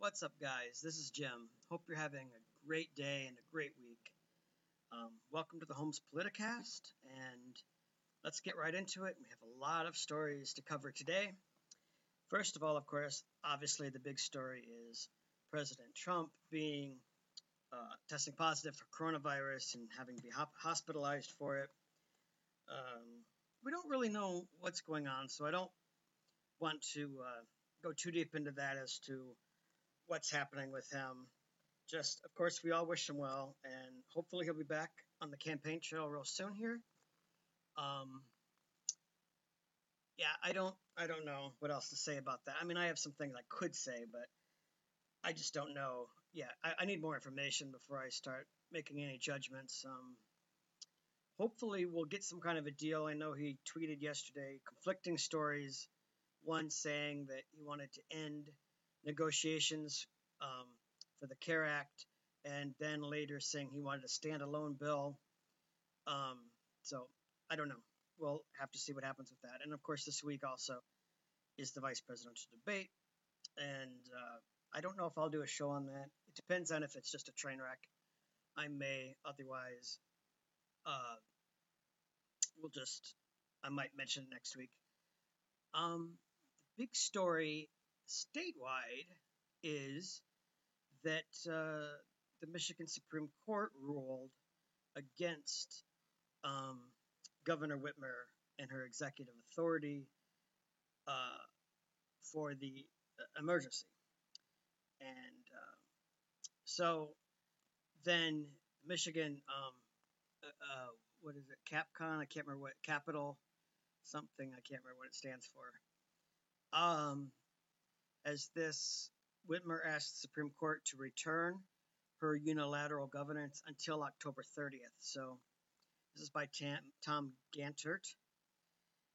What's up, guys? This is Jim. Hope you're having a great day and a great week. Um, welcome to the Holmes Politicast, and let's get right into it. We have a lot of stories to cover today. First of all, of course, obviously the big story is President Trump being uh, testing positive for coronavirus and having to be hospitalized for it. Um, we don't really know what's going on, so I don't want to uh, go too deep into that as to what's happening with him. Just, of course, we all wish him well, and hopefully he'll be back on the campaign trail real soon here. Um, yeah, I don't, I don't know what else to say about that. I mean, I have some things I could say, but I just don't know. Yeah, I, I need more information before I start making any judgments. Um, hopefully, we'll get some kind of a deal. I know he tweeted yesterday conflicting stories. One saying that he wanted to end negotiations um, for the CARE Act, and then later saying he wanted a standalone bill. Um, so I don't know. We'll have to see what happens with that. And of course, this week also is the vice presidential debate, and uh, I don't know if I'll do a show on that. It depends on if it's just a train wreck. I may, otherwise, uh, we'll just, I might mention next week. Um, the big story statewide is that uh, the Michigan Supreme Court ruled against um, Governor Whitmer and her executive authority uh, for the uh, emergency. And uh, so then Michigan, um, uh, uh, what is it, CapCon? I can't remember what, Capital something, I can't remember what it stands for. Um, as this, Whitmer asked the Supreme Court to return her unilateral governance until October 30th. So this is by Tam, Tom Gantert.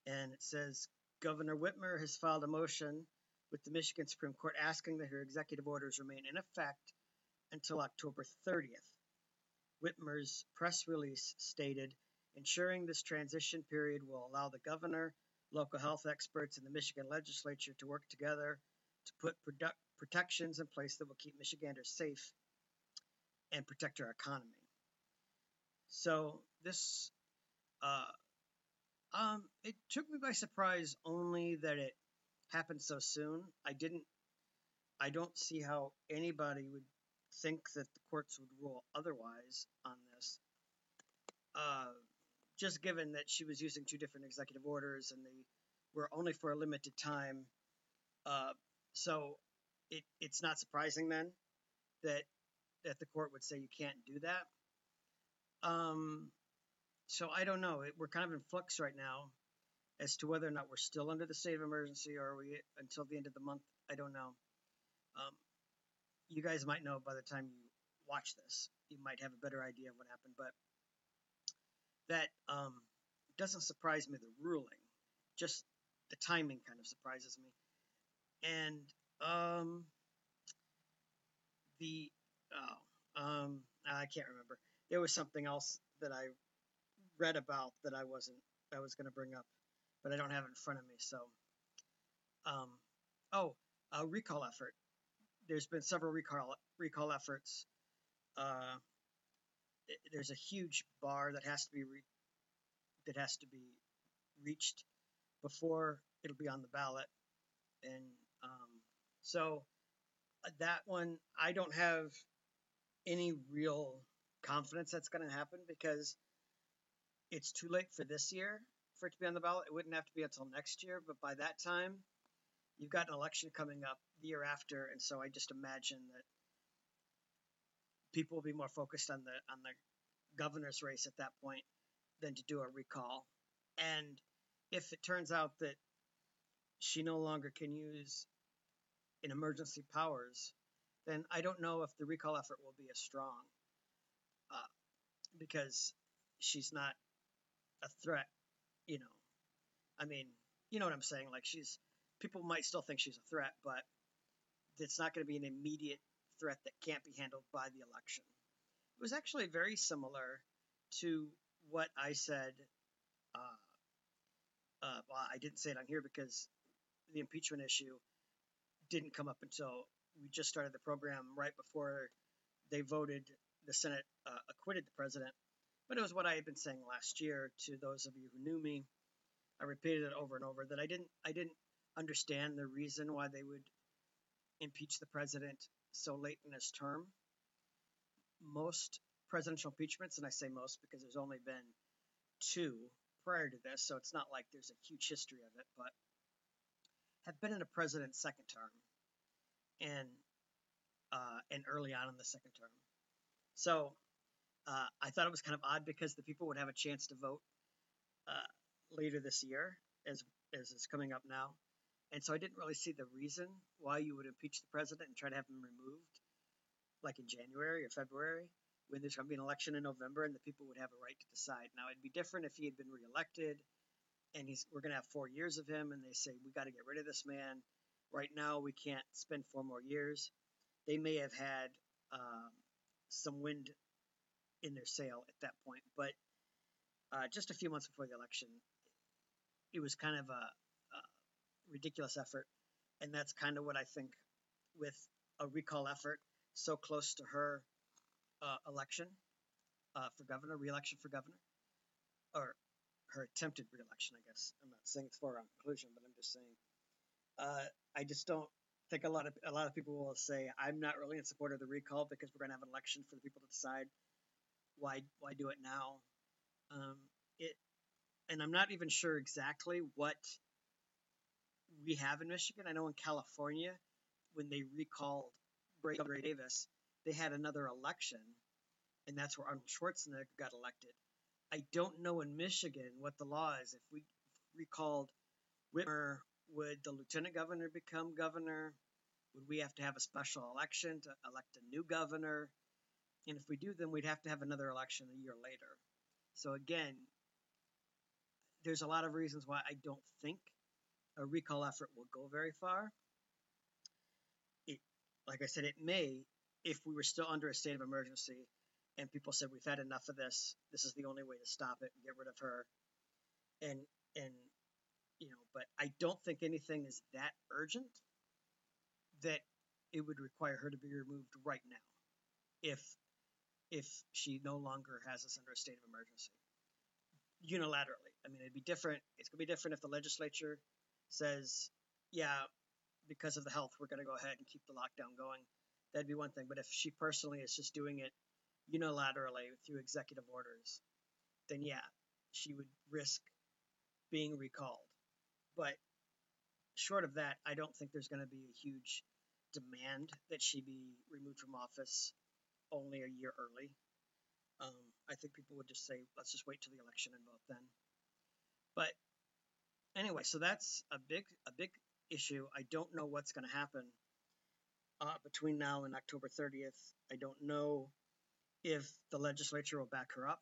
And it says Governor Whitmer has filed a motion with the Michigan Supreme Court asking that her executive orders remain in effect until October 30th. Whitmer's press release stated ensuring this transition period will allow the governor, local health experts, and the Michigan legislature to work together to put produ- protections in place that will keep Michiganders safe and protect our economy. So this, uh, um, it took me by surprise only that it happened so soon. I didn't, I don't see how anybody would think that the courts would rule otherwise on this. Uh, just given that she was using two different executive orders and they were only for a limited time. Uh, so it, it's not surprising then that that the court would say you can't do that. Um, so I don't know. It, we're kind of in flux right now as to whether or not we're still under the state of emergency or are we until the end of the month. I don't know. Um, you guys might know by the time you watch this. You might have a better idea of what happened, but that um, doesn't surprise me. The ruling, just the timing, kind of surprises me. And um, the oh, um, I can't remember. There was something else that I read about that I wasn't I was going to bring up, but I don't have it in front of me. So, um, oh, a recall effort. There's been several recall recall efforts. Uh, there's a huge bar that has to be re- that has to be reached before it'll be on the ballot, and um, so uh, that one I don't have any real confidence that's going to happen because it's too late for this year for it to be on the ballot. It wouldn't have to be until next year, but by that time, you've got an election coming up the year after, and so I just imagine that people will be more focused on the on the governor's race at that point than to do a recall. And if it turns out that she no longer can use an emergency powers, then I don't know if the recall effort will be as strong uh, because she's not a threat. You know, I mean, you know what I'm saying? Like she's people might still think she's a threat, but it's not going to be an immediate threat that can't be handled by the election. It was actually very similar to what I said. Uh, uh, well, I didn't say it on here because the impeachment issue didn't come up until we just started the program right before they voted, the Senate uh, acquitted the president. But it was what I had been saying last year to those of you who knew me. I repeated it over and over that I didn't I didn't understand the reason why they would impeach the president so late in his term. Most presidential impeachments, and I say most because there's only been two prior to this, so it's not like there's a huge history of it, but have been in a president's second term and uh, and early on in the second term. So uh, I thought it was kind of odd because the people would have a chance to vote uh, later this year, as as is coming up now, and so I didn't really see the reason why you would impeach the president and try to have him removed, like in January or February, when there's going to be an election in November and the people would have a right to decide. Now it'd be different if he had been reelected, and he's we're going to have four years of him, and they say we got to get rid of this man. Right now we can't spend four more years. They may have had um, some wind in their sail at that point, but uh, just a few months before the election, it was kind of a, a ridiculous effort, and that's kind of what I think with a recall effort so close to her uh, election uh, for governor, reelection for governor, or her attempted reelection, I guess. I'm not saying it's far on conclusion, but I'm just saying. Uh, I just don't think a lot of a lot of people will say I'm not really in support of the recall because we're going to have an election for the people to decide why why do it now. Um, it, and I'm not even sure exactly what we have in Michigan. I know in California, when they recalled Gray Davis, they had another election, and that's where Arnold Schwarzenegger got elected. I don't know in Michigan what the law is. If we recalled Whitmer, would the lieutenant governor become governor? Would we have to have a special election to elect a new governor? And if we do, then we'd have to have another election a year later. So again, there's a lot of reasons why I don't think a recall effort will go very far. It, like I said, it may if we were still under a state of emergency and people said we've had enough of this this is the only way to stop it and get rid of her and and you know but i don't think anything is that urgent that it would require her to be removed right now if if she no longer has us under a state of emergency unilaterally i mean it'd be different it's going to be different if the legislature says yeah because of the health we're going to go ahead and keep the lockdown going that'd be one thing. But if she personally is just doing it unilaterally through executive orders, then yeah, she would risk being recalled. But short of that, I don't think there's going to be a huge demand that she be removed from office only a year early. Um, I think people would just say, let's just wait till the election and vote then. But anyway, so that's a big a big issue. I don't know what's going to happen uh, between now and October 30th. I don't know if the legislature will back her up.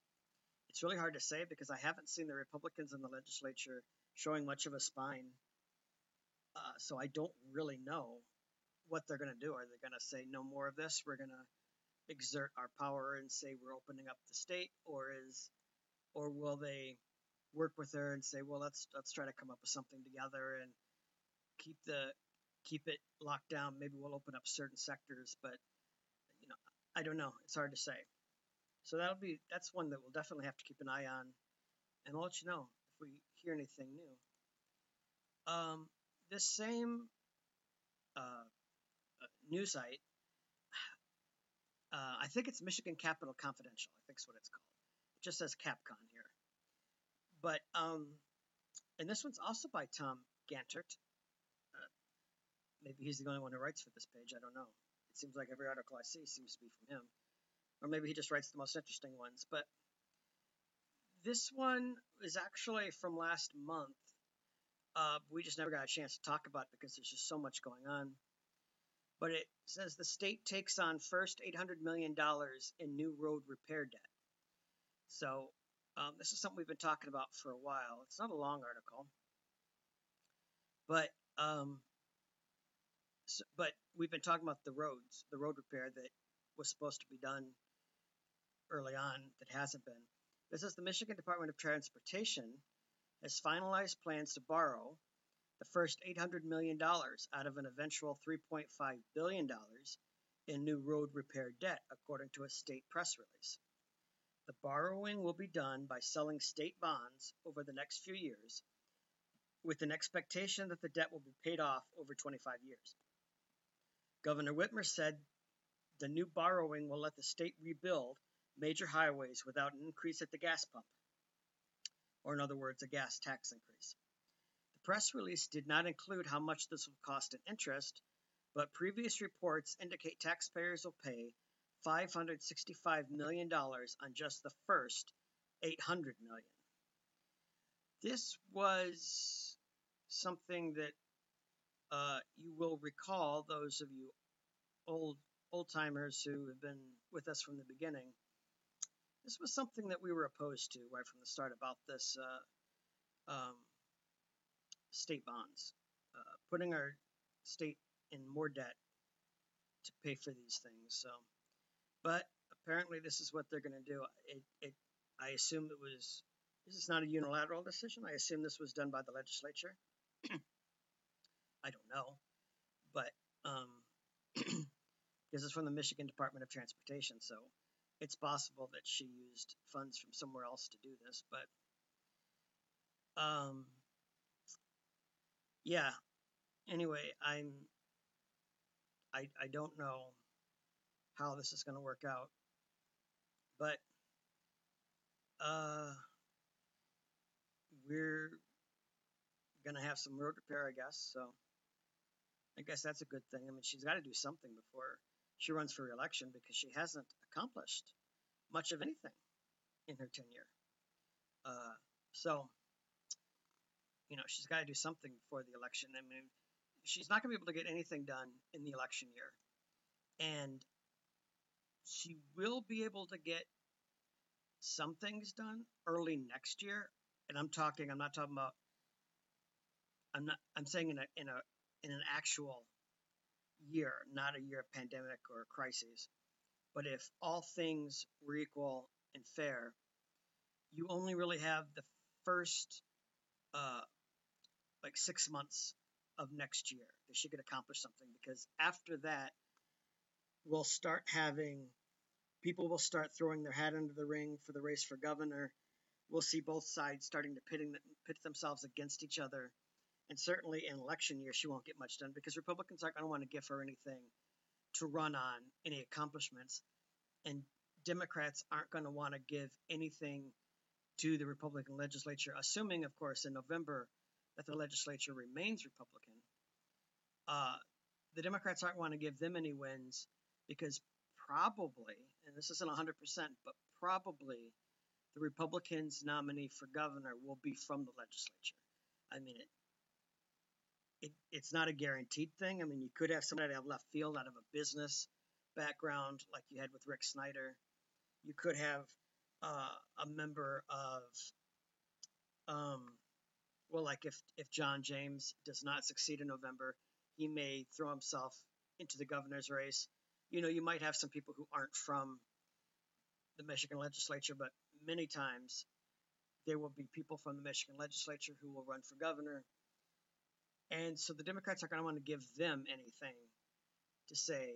It's really hard to say because I haven't seen the Republicans in the legislature showing much of a spine. Uh, so I don't really know what they're going to do. Are they going to say no more of this? We're going to exert our power and say we're opening up the state, or is, or will they work with her and say, well, let's let's try to come up with something together and keep the keep it locked down. Maybe we'll open up certain sectors, but you know, I don't know. It's hard to say. So that'll be that's one that we'll definitely have to keep an eye on, and I'll let you know if we hear anything new. Um, this same uh, uh, news site, uh, I think it's Michigan Capitol Confidential. I think is what it's called. It just says CapCon here, but um, and this one's also by Tom Gantert. Maybe he's the only one who writes for this page. I don't know. It seems like every article I see seems to be from him. Or maybe he just writes the most interesting ones. But this one is actually from last month. Uh, we just never got a chance to talk about it because there's just so much going on. But it says the state takes on first $800 million in new road repair debt. So um, this is something we've been talking about for a while. It's not a long article, but um, so, but we've been talking about the roads, the road repair that was supposed to be done early on that hasn't been. This is the Michigan Department of Transportation has finalized plans to borrow the first $800 million out of an eventual $3.5 billion in new road repair debt, according to a state press release. The borrowing will be done by selling state bonds over the next few years, with an expectation that the debt will be paid off over 25 years. Governor Whitmer said the new borrowing will let the state rebuild major highways without an increase at the gas pump, or in other words, a gas tax increase. The press release did not include how much this will cost in interest, but previous reports indicate taxpayers will pay $565 million on just the first 800 million. This was something that uh, you will recall, those of you old old timers who have been with us from the beginning. This was something that we were opposed to right from the start about this uh, um, state bonds, uh, putting our state in more debt to pay for these things. So, but apparently this is what they're going to do. It, it, I assume it was. This is not a unilateral decision. I assume this was done by the legislature. I don't know, but um, because it's from the Michigan Department of Transportation, so it's possible that she used funds from somewhere else to do this. But um, yeah. Anyway, I'm I I don't know how this is going to work out, but uh, we're gonna have some road repair, I guess. So I guess that's a good thing. I mean, she's got to do something before she runs for reelection because she hasn't accomplished much of anything in her tenure. Uh, so, you know, she's got to do something before the election. I mean, she's not going to be able to get anything done in the election year. And she will be able to get some things done early next year. And I'm talking, I'm not talking about, I'm not, I'm saying in a, in a, in an actual year, not a year of pandemic or crises. But if all things were equal and fair, you only really have the first uh, like six months of next year that she could accomplish something because after that we'll start having people will start throwing their hat into the ring for the race for governor we'll see both sides starting to pitting pit themselves against each other and certainly in election year, she won't get much done because Republicans aren't going to want to give her anything to run on, any accomplishments. And Democrats aren't going to want to give anything to the Republican legislature, assuming, of course, in November that the legislature remains Republican. Uh, the Democrats aren't want to give them any wins because probably, and this isn't 100%, but probably the Republicans' nominee for governor will be from the legislature. I mean, it, it, it's not a guaranteed thing. I mean, you could have somebody of left field out of a business background, like you had with Rick Snyder. You could have uh, a member of, um, well, like if if John James does not succeed in November, he may throw himself into the governor's race. You know, you might have some people who aren't from the Michigan legislature, but many times there will be people from the Michigan legislature who will run for governor and so the Democrats are going to want to give them anything to say,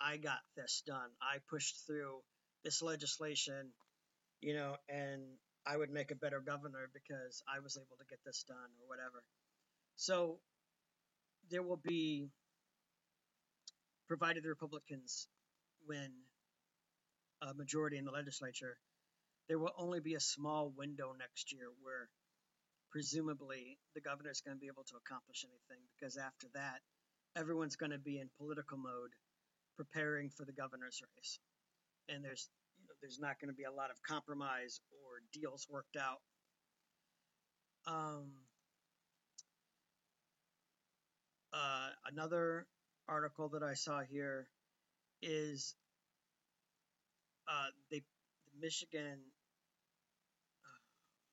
I got this done. I pushed through this legislation, you know, and I would make a better governor because I was able to get this done or whatever. So there will be, provided the Republicans win a majority in the legislature, there will only be a small window next year where presumably the governor is going to be able to accomplish anything because after that, everyone's going to be in political mode preparing for the governor's race. And there's you know, there's not going to be a lot of compromise or deals worked out. Um, uh, another article that I saw here is uh, they Michigan. Uh,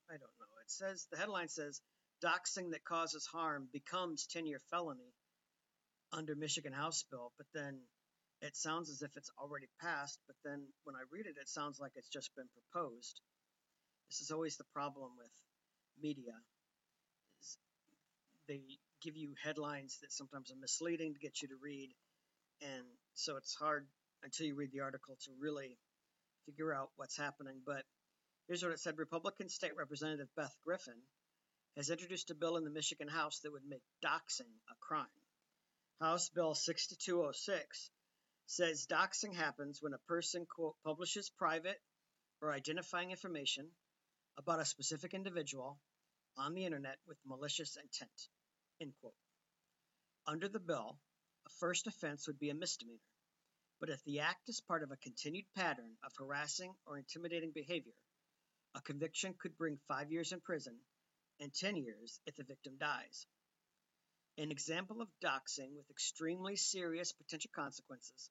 I don't know says the headline says doxing that causes harm becomes 10 year felony under Michigan House bill, but then it sounds as if it's already passed, but then when I read it, it sounds like it's just been proposed. This is always the problem with media. They give you headlines that sometimes are misleading to get you to read. And so it's hard until you read the article to really figure out what's happening. But here's what it said Republican State Representative Beth Griffin has introduced a bill in the Michigan House that would make doxing a crime. House Bill 6206 says doxing happens when a person, quote, publishes private or identifying information about a specific individual on the internet with malicious intent, end quote. Under the bill, a first offense would be a misdemeanor, but if the act is part of a continued pattern of harassing or intimidating behavior, a conviction could bring five years in prison and 10 years if the victim dies. An example of doxing with extremely serious potential consequences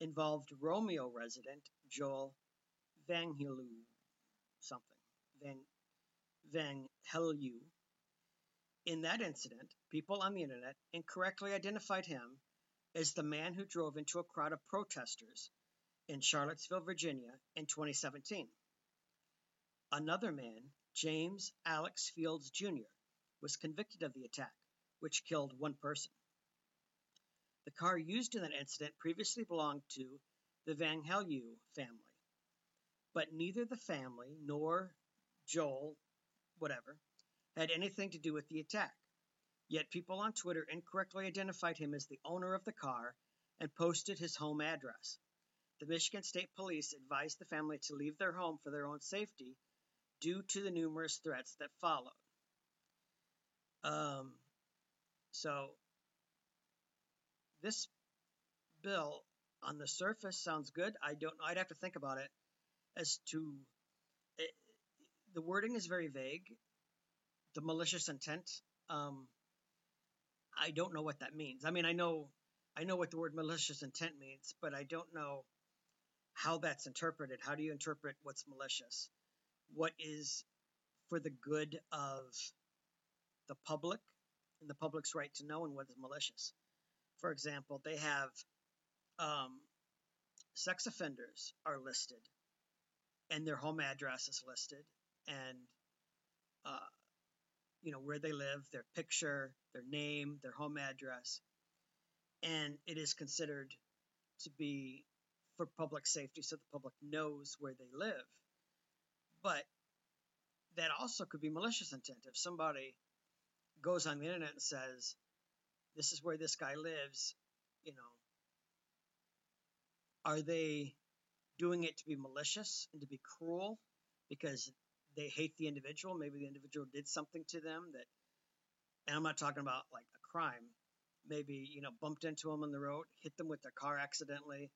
involved Romeo resident Joel Vanghelu something. Van Vanghelu. In that incident, people on the internet incorrectly identified him as the man who drove into a crowd of protesters in Charlottesville, Virginia in 2017. Another man, James Alex Fields Jr., was convicted of the attack, which killed one person. The car used in that incident previously belonged to the Vanghelu family, but neither the family nor Joel, whatever, had anything to do with the attack. Yet people on Twitter incorrectly identified him as the owner of the car and posted his home address. The Michigan State Police advised the family to leave their home for their own safety due to the numerous threats that followed. Um, so, this bill on the surface sounds good. I don't know. I'd have to think about it as to it, eh, the wording is very vague. The malicious intent. Um, I don't know what that means. I mean, I know I know what the word malicious intent means, but I don't know how that's interpreted. How do you interpret what's malicious? What is for the good of the public and the public's right to know and what is malicious. For example, they have um, sex offenders are listed and their home address is listed and uh, you know where they live, their picture, their name, their home address, and it is considered to be for public safety so the public knows where they live. But that also could be malicious intent. If somebody goes on the internet and says, this is where this guy lives, you know, are they doing it to be malicious and to be cruel because they hate the individual? Maybe the individual did something to them that, and I'm not talking about like a crime. Maybe, you know, bumped into them on the road, hit them with their car accidentally.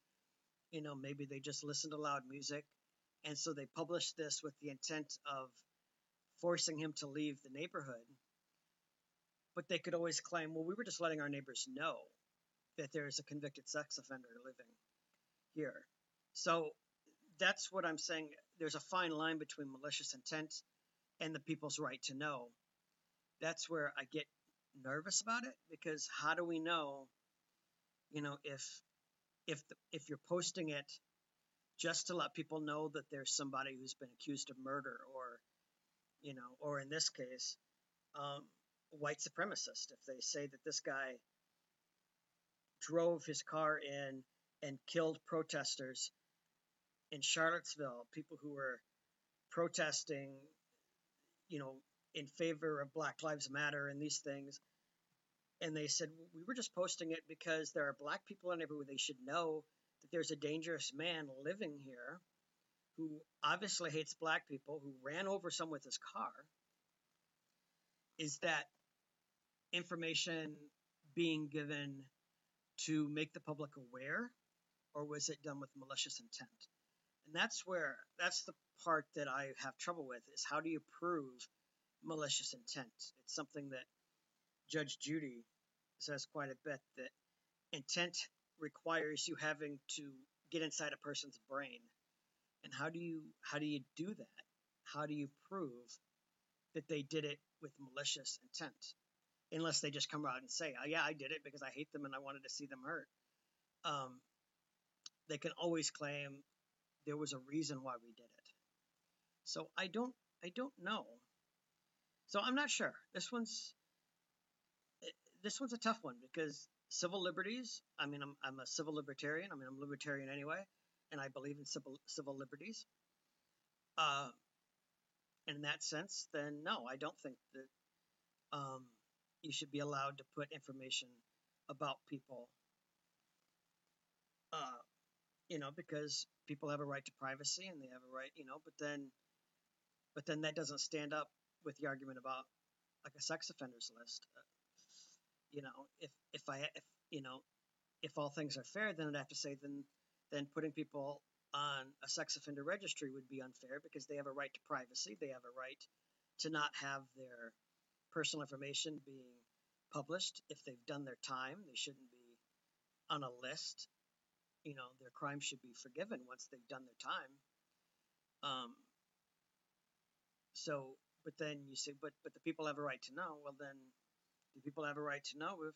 You know, maybe they just listened to loud music and so they published this with the intent of forcing him to leave the neighborhood. But they could always claim, well, we were just letting our neighbors know that there is a convicted sex offender living here. So that's what I'm saying. There's a fine line between malicious intent and the people's right to know. That's where I get nervous about it because how do we know, you know, if if the, if you're posting it just to let people know that there's somebody who's been accused of murder or you know or in this case um, white supremacist. If they say that this guy drove his car in and killed protesters in Charlottesville people who were protesting you know in favor of black lives matter and these things and they said we were just posting it because there are black people in neighborhood they should know there's a dangerous man living here who obviously hates black people, who ran over someone with his car, is that information being given to make the public aware, or was it done with malicious intent? And that's where that's the part that I have trouble with is how do you prove malicious intent? It's something that Judge Judy says quite a bit that intent requires you having to get inside a person's brain. And how do you how do you do that? How do you prove that they did it with malicious intent? Unless they just come out and say, oh, "Yeah, I did it because I hate them and I wanted to see them hurt." Um, they can always claim there was a reason why we did it. So I don't I don't know. So I'm not sure. This one's this one's a tough one because civil liberties. I mean, I'm I'm a civil libertarian. I mean, I'm libertarian anyway, and I believe in civil civil liberties. Uh, in that sense, then no, I don't think that um, you should be allowed to put information about people. Uh, you know, because people have a right to privacy and they have a right, you know, but then, but then that doesn't stand up with the argument about like a sex offenders list. You know, if if I if you know, if all things are fair, then I'd have to say then then putting people on a sex offender registry would be unfair because they have a right to privacy. They have a right to not have their personal information being published. If they've done their time, they shouldn't be on a list. You know, their crime should be forgiven once they've done their time. Um, so, but then you say, but but the people have a right to know. Well, then, do people have a right to know if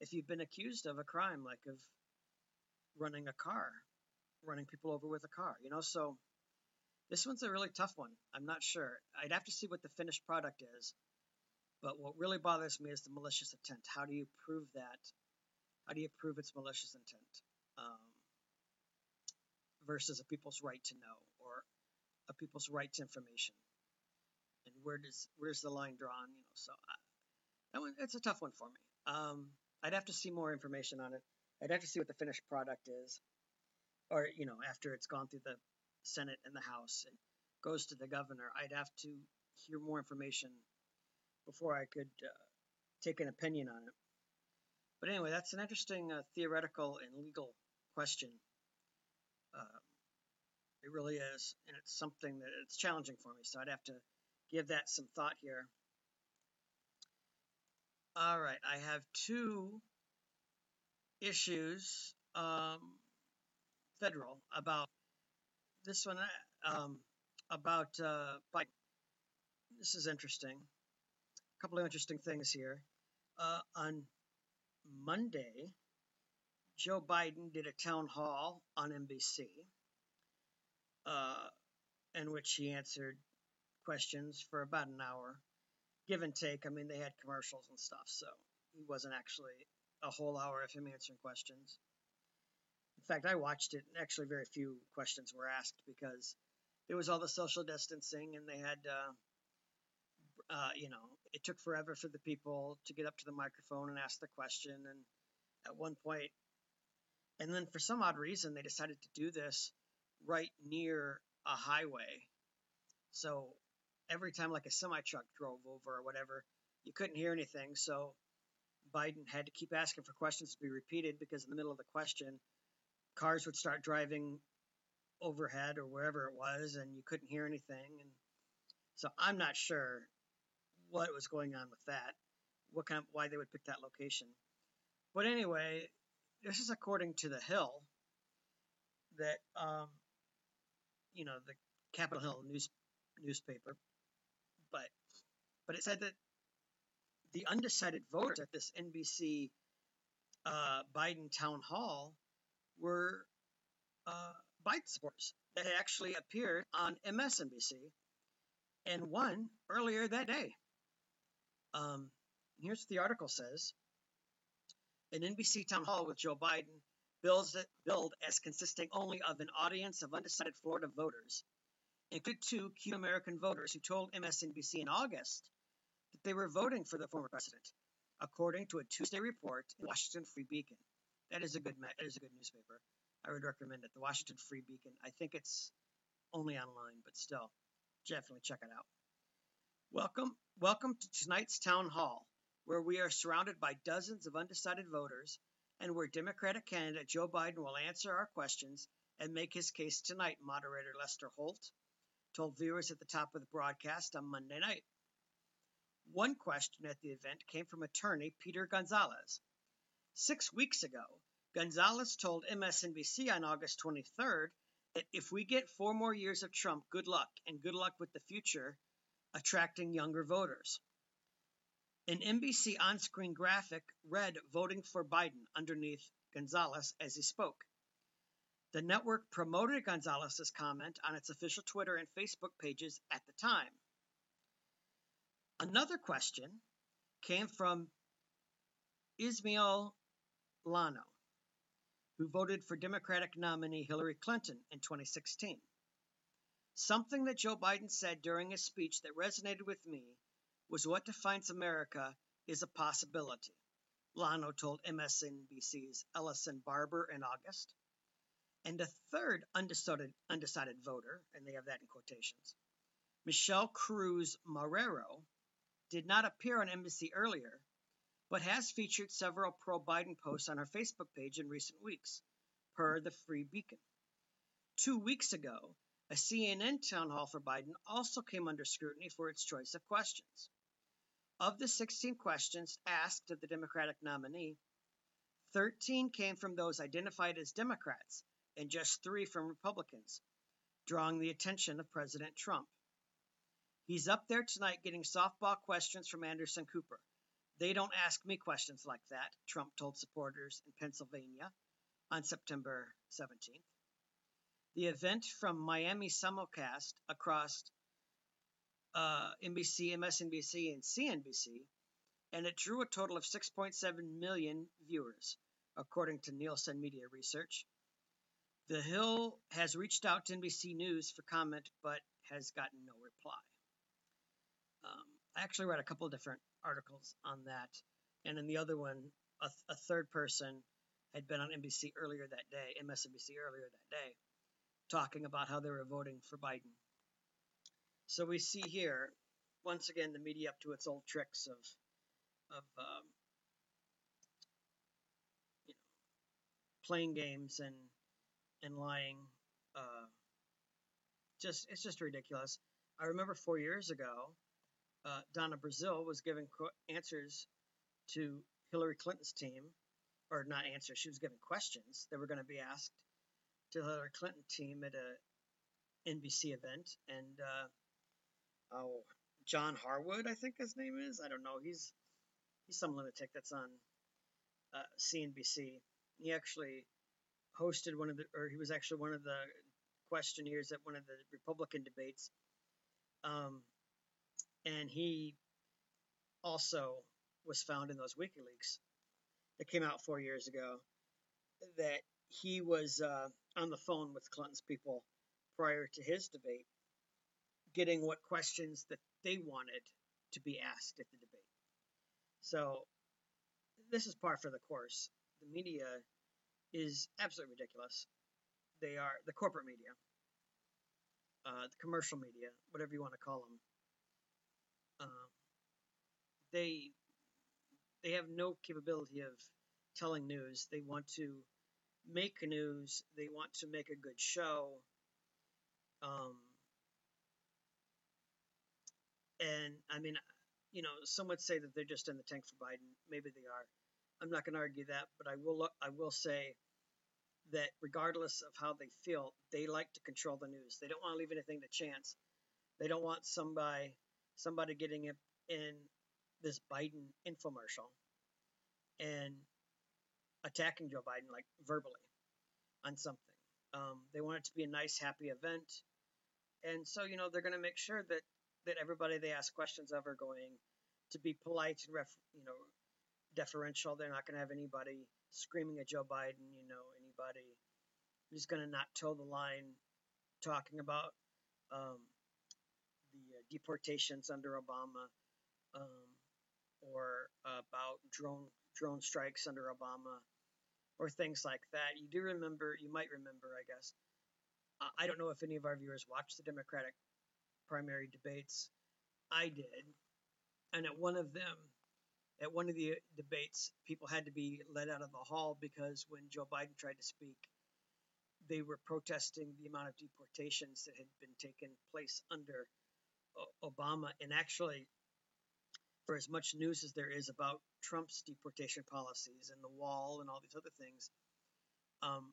if you've been accused of a crime like of running a car running people over with a car, you know? So this one's a really tough one. I'm not sure. I'd have to see what the finished product is. But what really bothers me is the malicious intent. How do you prove that? How do you prove it's malicious intent um, versus a people's right to know or a people's right to information? And where does where's the line drawn? You know, so I, that one it's a tough one for me. Um, I'd have to see more information on it. I'd have to see what the finished product is or you know after it's gone through the Senate and the House and goes to the governor, I'd have to hear more information before I could uh, take an opinion on it. But anyway, that's an interesting uh, theoretical and legal question. Uh, it really is, and it's something that it's challenging for me. So I'd have to give that some thought here. All right, I have two issues. Um, federal about this one um, about uh, Biden. This is interesting. A couple of interesting things here. Uh, on Monday, Joe Biden did a town hall on NBC, uh, in which he answered questions for about an hour, give and take. I mean, they had commercials and stuff, so he wasn't actually a whole hour of him answering questions. In fact, I watched it. And actually, very few questions were asked because there was all the social distancing, and they had, uh, uh, you know, it took forever for the people to get up to the microphone and ask the question. And at one point, and then for some odd reason, they decided to do this right near a highway. So every time, like a semi truck drove over or whatever, you couldn't hear anything. So Biden had to keep asking for questions to be repeated because in the middle of the question, cars would start driving overhead or wherever it was, and you couldn't hear anything. And so I'm not sure what was going on with that, what kind of why they would pick that location. But anyway, this is according to the Hill that um, you know the Capitol Hill news newspaper, but but it said that the undecided voters at this NBC uh, Biden town hall were uh, Biden supporters that had actually appeared on MSNBC and won earlier that day. Um, here's what the article says. An NBC town hall with Joe Biden bills it, billed as consisting only of an audience of undecided Florida voters, including two Cuban American voters who told MSNBC in August that they were voting for the former president, according to a Tuesday report in Washington Free Beacon. That is a good that is a good newspaper. I would recommend it. The Washington Free Beacon. I think it's only online, but still, definitely check it out. Welcome, welcome to tonight's town hall, where we are surrounded by dozens of undecided voters, and where Democratic candidate Joe Biden will answer our questions and make his case tonight. Moderator Lester Holt told viewers at the top of the broadcast on Monday night. One question at the event came from attorney Peter Gonzalez. Six weeks ago, Gonzalez told MSNBC on August 23rd that if we get four more years of Trump, good luck, and good luck with the future attracting younger voters. An NBC on screen graphic read voting for Biden underneath Gonzalez as he spoke. The network promoted Gonzalez's comment on its official Twitter and Facebook pages at the time. Another question came from Ismael Llano, who voted for Democratic nominee Hillary Clinton in 2016. Something that Joe Biden said during his speech that resonated with me was what defines America is a possibility, Llano told MSNBC's Ellison Barber in August. And a third undecided, undecided voter, and they have that in quotations, Michelle Cruz Marrero, did not appear on NBC earlier, but has featured several pro Biden posts on her Facebook page in recent weeks, per the Free Beacon. Two weeks ago, a CNN town hall for Biden also came under scrutiny for its choice of questions. Of the 16 questions asked of the Democratic nominee, 13 came from those identified as Democrats and just three from Republicans, drawing the attention of President Trump. He's up there tonight getting softball questions from Anderson Cooper, they don't ask me questions like that, Trump told supporters in Pennsylvania on September 17th. The event from Miami simulcast across uh, NBC, MSNBC, and CNBC, and it drew a total of 6.7 million viewers, according to Nielsen Media Research. The Hill has reached out to NBC News for comment, but has gotten no reply. Um, I actually read a couple of different articles on that. And in the other one, a, a third person had been on NBC earlier that day, MSNBC earlier that day, talking about how they were voting for Biden. So we see here, once again, the media up to its old tricks of, of um, you know, playing games and and lying. Uh, just it's just ridiculous. I remember four years ago, uh, Donna Brazile was giving answers to Hillary Clinton's team, or not answers, she was giving questions that were going to be asked to the Hillary Clinton team at a NBC event, and uh, oh, John Harwood, I think his name is. I don't know. He's he's some lunatic that's on uh, CNBC. He actually hosted one of the, or he was actually one of the questioners at one of the Republican debates. Um, and he also was found in those WikiLeaks that came out four years ago that he was uh, on the phone with Clinton's people prior to his debate, getting what questions that they wanted to be asked at the debate. So this is par for the course. The media is absolutely ridiculous. They are the corporate media, uh, the commercial media, whatever you want to call them um, they they have no capability of telling news. They want to make news. They want to make a good show. Um, and I mean, you know, some would say that they're just in the tank for Biden. Maybe they are. I'm not going to argue that, but I will. look. I will say that regardless of how they feel, they like to control the news. They don't want to leave anything to chance. They don't want somebody somebody getting it in this Biden infomercial and attacking Joe Biden like verbally on something. Um, they want it to be a nice, happy event, and so you know they're going to make sure that that everybody they ask questions of are going to be polite and ref, you know deferential. They're not going to have anybody screaming at Joe Biden. You know anybody who's going to not toe the line, talking about um, the deportations under Obama, um, or about drone drone strikes under Obama, or things like that. You do remember, you might remember, I guess. I don't know if any of our viewers watched the Democratic primary debates. I did, and at one of them, at one of the debates, people had to be let out of the hall because when Joe Biden tried to speak, they were protesting the amount of deportations that had been taken place under Obama, and actually, for as much news as there is about Trump's deportation policies and the wall and all these other things, um,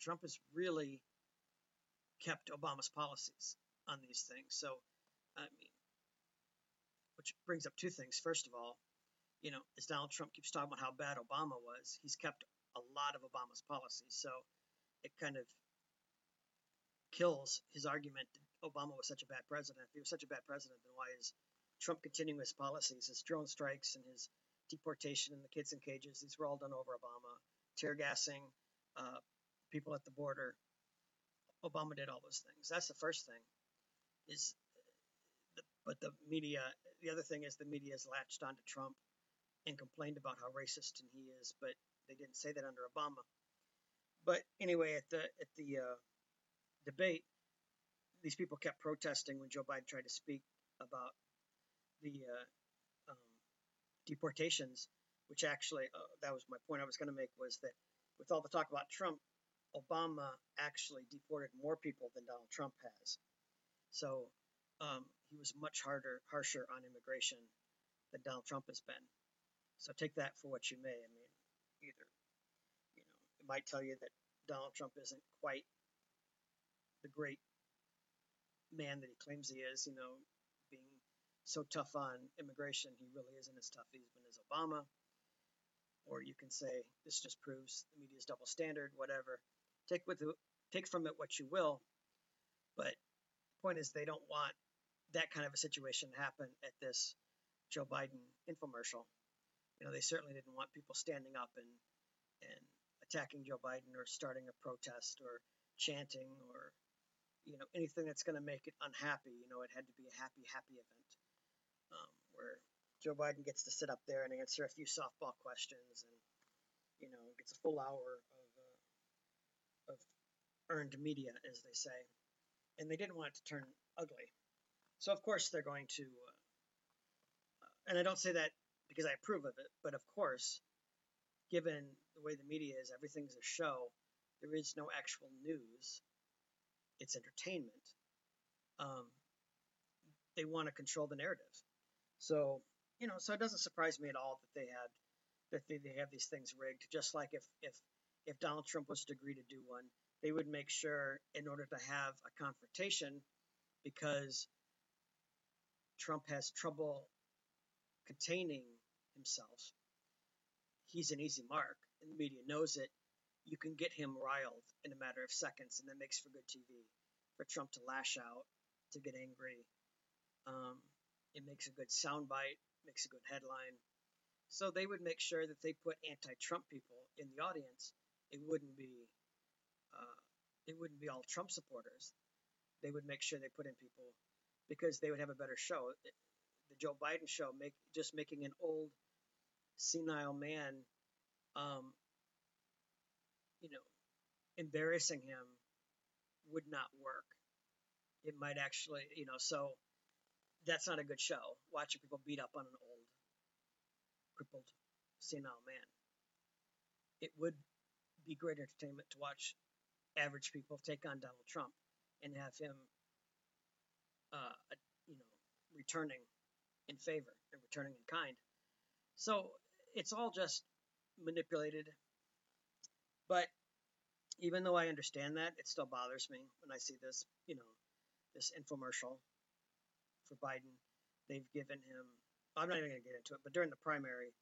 Trump has really kept Obama's policies on these things. So, I mean, which brings up two things. First of all, you know, as Donald Trump keeps talking about how bad Obama was, he's kept a lot of Obama's policies. So it kind of kills his argument that Obama was such a bad president. If he was such a bad president, then why is Trump continuing his policies, his drone strikes, and his deportation and the kids in cages. These were all done over Obama. Tear gassing uh, people at the border. Obama did all those things. That's the first thing. Is the, but the media. The other thing is the media has latched onto Trump and complained about how racist and he is, but they didn't say that under Obama. But anyway, at the at the uh, debate, these people kept protesting when Joe Biden tried to speak about the uh, um, deportations, which actually uh, that was my point I was going to make was that with all the talk about Trump, Obama actually deported more people than Donald Trump has. So um, he was much harder, harsher on immigration than Donald Trump has been. So take that for what you may. I mean, either you know, it might tell you that Donald Trump isn't quite the great man that he claims he is. You know, being so tough on immigration, he really isn't as tough even as Obama. Or you can say this just proves the media's double standard, whatever. Take with it, take from it what you will, but the point is they don't want that kind of a situation to happen at this Joe Biden infomercial. You know, they certainly didn't want people standing up and and attacking Joe Biden or starting a protest or chanting or you know anything that's going to make it unhappy. You know, it had to be a happy, happy event um, where Joe Biden gets to sit up there and answer a few softball questions and you know gets a full hour of uh, of earned media, as they say. And they didn't want it to turn ugly, so of course they're going to. Uh, uh and I don't say that because I approve of it, but of course, given the way the media is, everything's a show. There is no actual news it's entertainment. Um, they want to control the narrative. So, you know, so it doesn't surprise me at all that they had that they, they have these things rigged. Just like if if if Donald Trump was to agree to do one, they would make sure in order to have a confrontation, because Trump has trouble containing himself. He's an easy mark, and the media knows it you can get him riled in a matter of seconds, and that makes for good TV. For Trump to lash out, to get angry, um, it makes a good soundbite, makes a good headline. So they would make sure that they put anti-Trump people in the audience. It wouldn't be, uh, it wouldn't be all Trump supporters. They would make sure they put in people because they would have a better show. The Joe Biden show, make just making an old senile man um, you know, embarrassing him would not work. It might actually, you know, so that's not a good show. Watching people beat up on an old, crippled, senile man. It would be great entertainment to watch average people take on Donald Trump and have him, uh, you know, returning in favor and returning in kind. So it's all just manipulated but even though I understand that, it still bothers me when I see this, you know, this infomercial for Biden. They've given him, I'm not even going to get into it, but during the primary,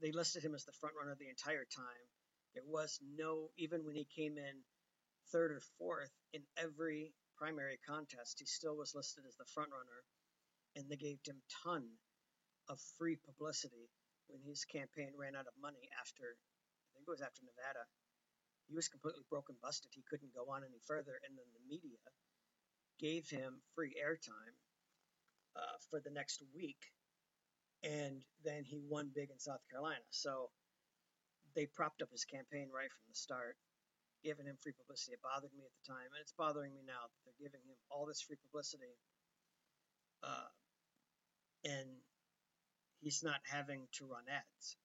they listed him as the front runner the entire time. There was no, even when he came in third or fourth in every primary contest, he still was listed as the front runner, and they gave him ton of free publicity when his campaign ran out of money after I think it was after Nevada. He was completely broken, busted. He couldn't go on any further, and then the media gave him free airtime uh, for the next week, and then he won big in South Carolina. So they propped up his campaign right from the start, giving him free publicity. It bothered me at the time, and it's bothering me now that they're giving him all this free publicity, uh, and he's not having to run ads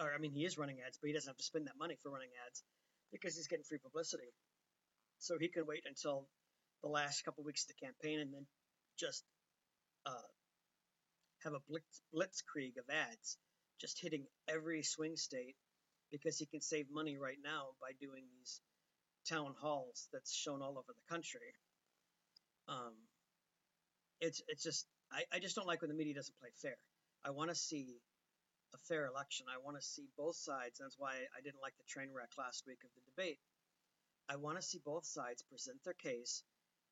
or I mean, he is running ads, but he doesn't have to spend that money for running ads because he's getting free publicity. So he can wait until the last couple weeks of the campaign and then just uh, have a blitz, blitzkrieg of ads, just hitting every swing state because he can save money right now by doing these town halls that's shown all over the country. Um, it's it's just I, I just don't like when the media doesn't play fair. I want to see a fair election. I want to see both sides. That's why I didn't like the train wreck last week of the debate. I want to see both sides present their case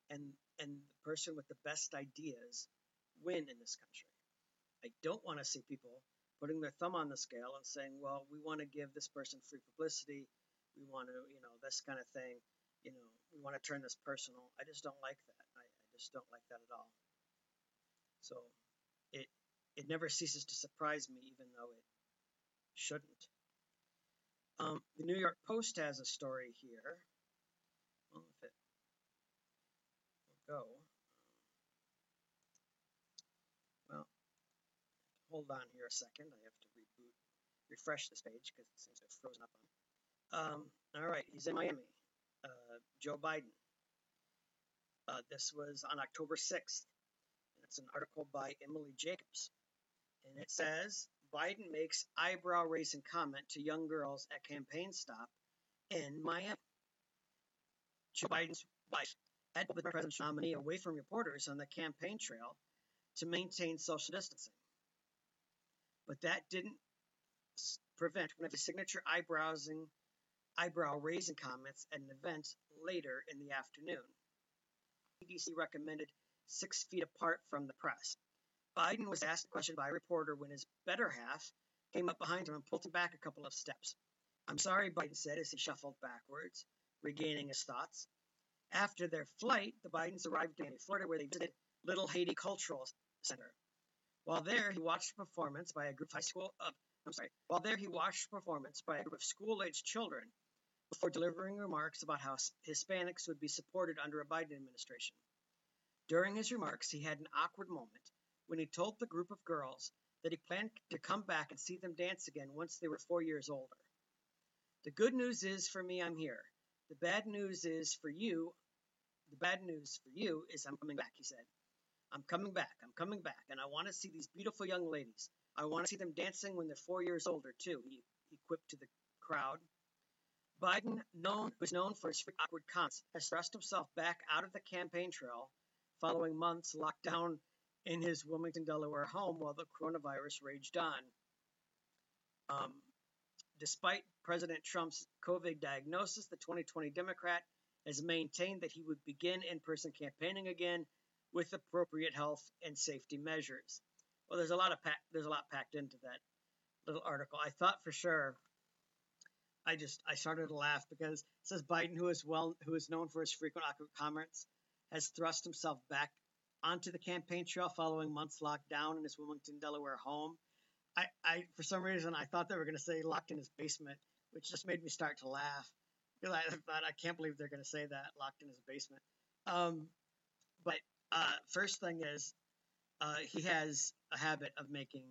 and and the person with the best ideas win in this country. I don't want to see people putting their thumb on the scale and saying, well, we want to give this person free publicity. We want to, you know, this kind of thing. You know, we want to turn this personal. I just don't like that. I, I just don't like that at all. So it it never ceases to surprise me, even though it shouldn't. Um, the New York Post has a story here. Well, if it will go. Well, hold on here a second. I have to reboot, refresh this page because it seems to have frozen up on. Um, all right, he's in Miami. Uh, Joe Biden. Uh, this was on October 6th. And it's an article by Emily Jacobs. And it says Biden makes eyebrow raising comment to young girls at campaign stop in Miami. Joe Biden's wife had the president's nominee away from reporters on the campaign trail to maintain social distancing. But that didn't prevent one of his signature eyebrowsing, eyebrow raising comments at an event later in the afternoon. CDC recommended six feet apart from the press. Biden was asked a question by a reporter when his better half came up behind him and pulled him back a couple of steps. I'm sorry, Biden said as he shuffled backwards, regaining his thoughts. After their flight, the Bidens arrived in Florida, where they visited Little Haiti Cultural Center. While there, he watched a performance by a group of high school. Uh, I'm sorry. While there, he watched a performance by a group of school-aged children before delivering remarks about how Hispanics would be supported under a Biden administration. During his remarks, he had an awkward moment when he told the group of girls that he planned to come back and see them dance again once they were four years older. The good news is for me, I'm here. The bad news is for you, the bad news for you is I'm coming back, he said. I'm coming back, I'm coming back, and I want to see these beautiful young ladies. I want to see them dancing when they're four years older, too, he, he quipped to the crowd. Biden, known, who's known for his awkward comments, has thrust himself back out of the campaign trail following months locked down in his Wilmington, Delaware home while the coronavirus raged on. Um, despite President Trump's COVID diagnosis, the 2020 Democrat has maintained that he would begin in person campaigning again with appropriate health and safety measures. Well, there's a lot of there's a lot packed into that little article. I thought for sure. I just I started to laugh because it says Biden, who is well who is known for his frequent awkward comments, has thrust himself back onto the campaign trail following months locked down in his Wilmington, Delaware home. I, I for some reason, I thought they were going to say locked in his basement, which just made me start to laugh. I thought, I can't believe they're going to say that, locked in his basement. Um, but uh, first thing is, uh, he has a habit of making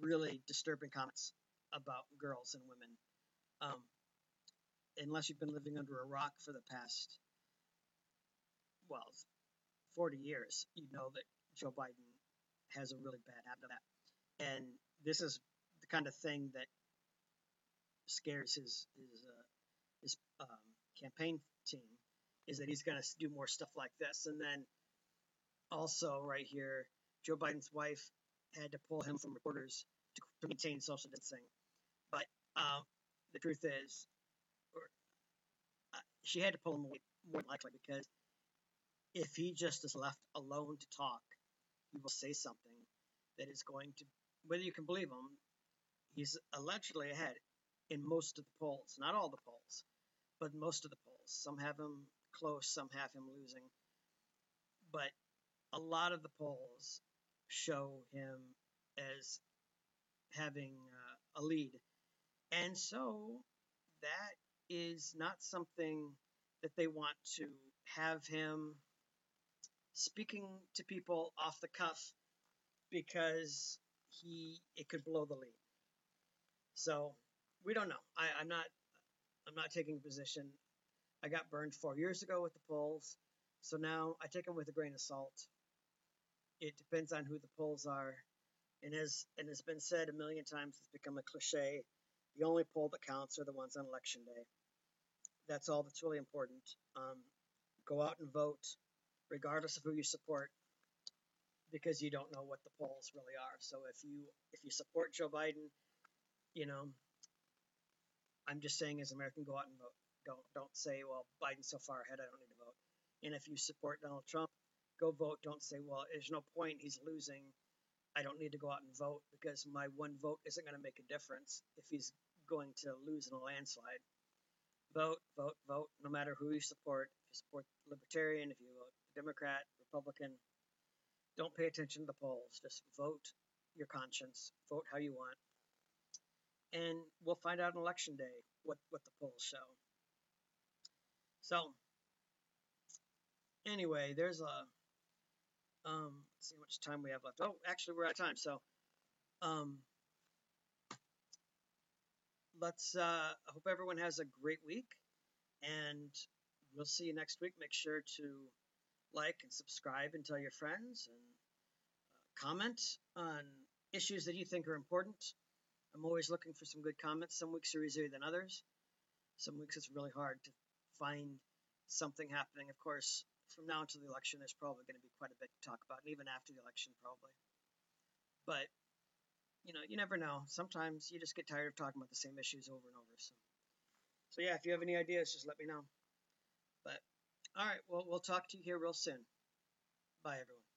really disturbing comments about girls and women. Um, unless you've been living under a rock for the past, well, 40 years, you know that Joe Biden has a really bad habit of that. And this is the kind of thing that scares his his uh, his um, campaign team is that he's going to do more stuff like this. And then also right here, Joe Biden's wife had to pull him from reporters to, maintain social distancing. But um, the truth is, or, uh, she had to pull him away more likely because if he just is left alone to talk, he will say something that is going to, whether you can believe him, he's allegedly ahead in most of the polls. Not all the polls, but most of the polls. Some have him close, some have him losing. But a lot of the polls show him as having uh, a lead. And so that is not something that they want to have him speaking to people off the cuff because he it could blow the lead. So we don't know. I, I'm not I'm not taking a position. I got burned four years ago with the polls, so now I take them with a grain of salt. It depends on who the polls are, and as and has been said a million times, it's become a cliche. The only poll that counts are the ones on election day. That's all that's really important. Um, go out and vote regardless of who you support, because you don't know what the polls really are. So if you if you support Joe Biden, you know, I'm just saying as an American, go out and vote. Don't don't say, well, Biden's so far ahead, I don't need to vote. And if you support Donald Trump, go vote. Don't say, well, there's no point, he's losing. I don't need to go out and vote because my one vote isn't going to make a difference if he's going to lose in a landslide. Vote, vote, vote, no matter who you support. If you support Libertarian, if you Democrat, Republican, don't pay attention to the polls. Just vote your conscience, vote how you want. And we'll find out on election day what, what the polls show. So, anyway, there's a um, let's see how much time we have left. Oh, actually, we're out of time. So, um, let's. Uh, I hope everyone has a great week, and we'll see you next week. Make sure to like and subscribe and tell your friends and uh, comment on issues that you think are important. I'm always looking for some good comments. Some weeks are easier than others. Some weeks it's really hard to find something happening. Of course, from now until the election, there's probably going to be quite a bit to talk about, and even after the election, probably. But you know, you never know. Sometimes you just get tired of talking about the same issues over and over. So, so yeah, if you have any ideas, just let me know. But all right, well, we'll talk to you here real soon. Bye, everyone.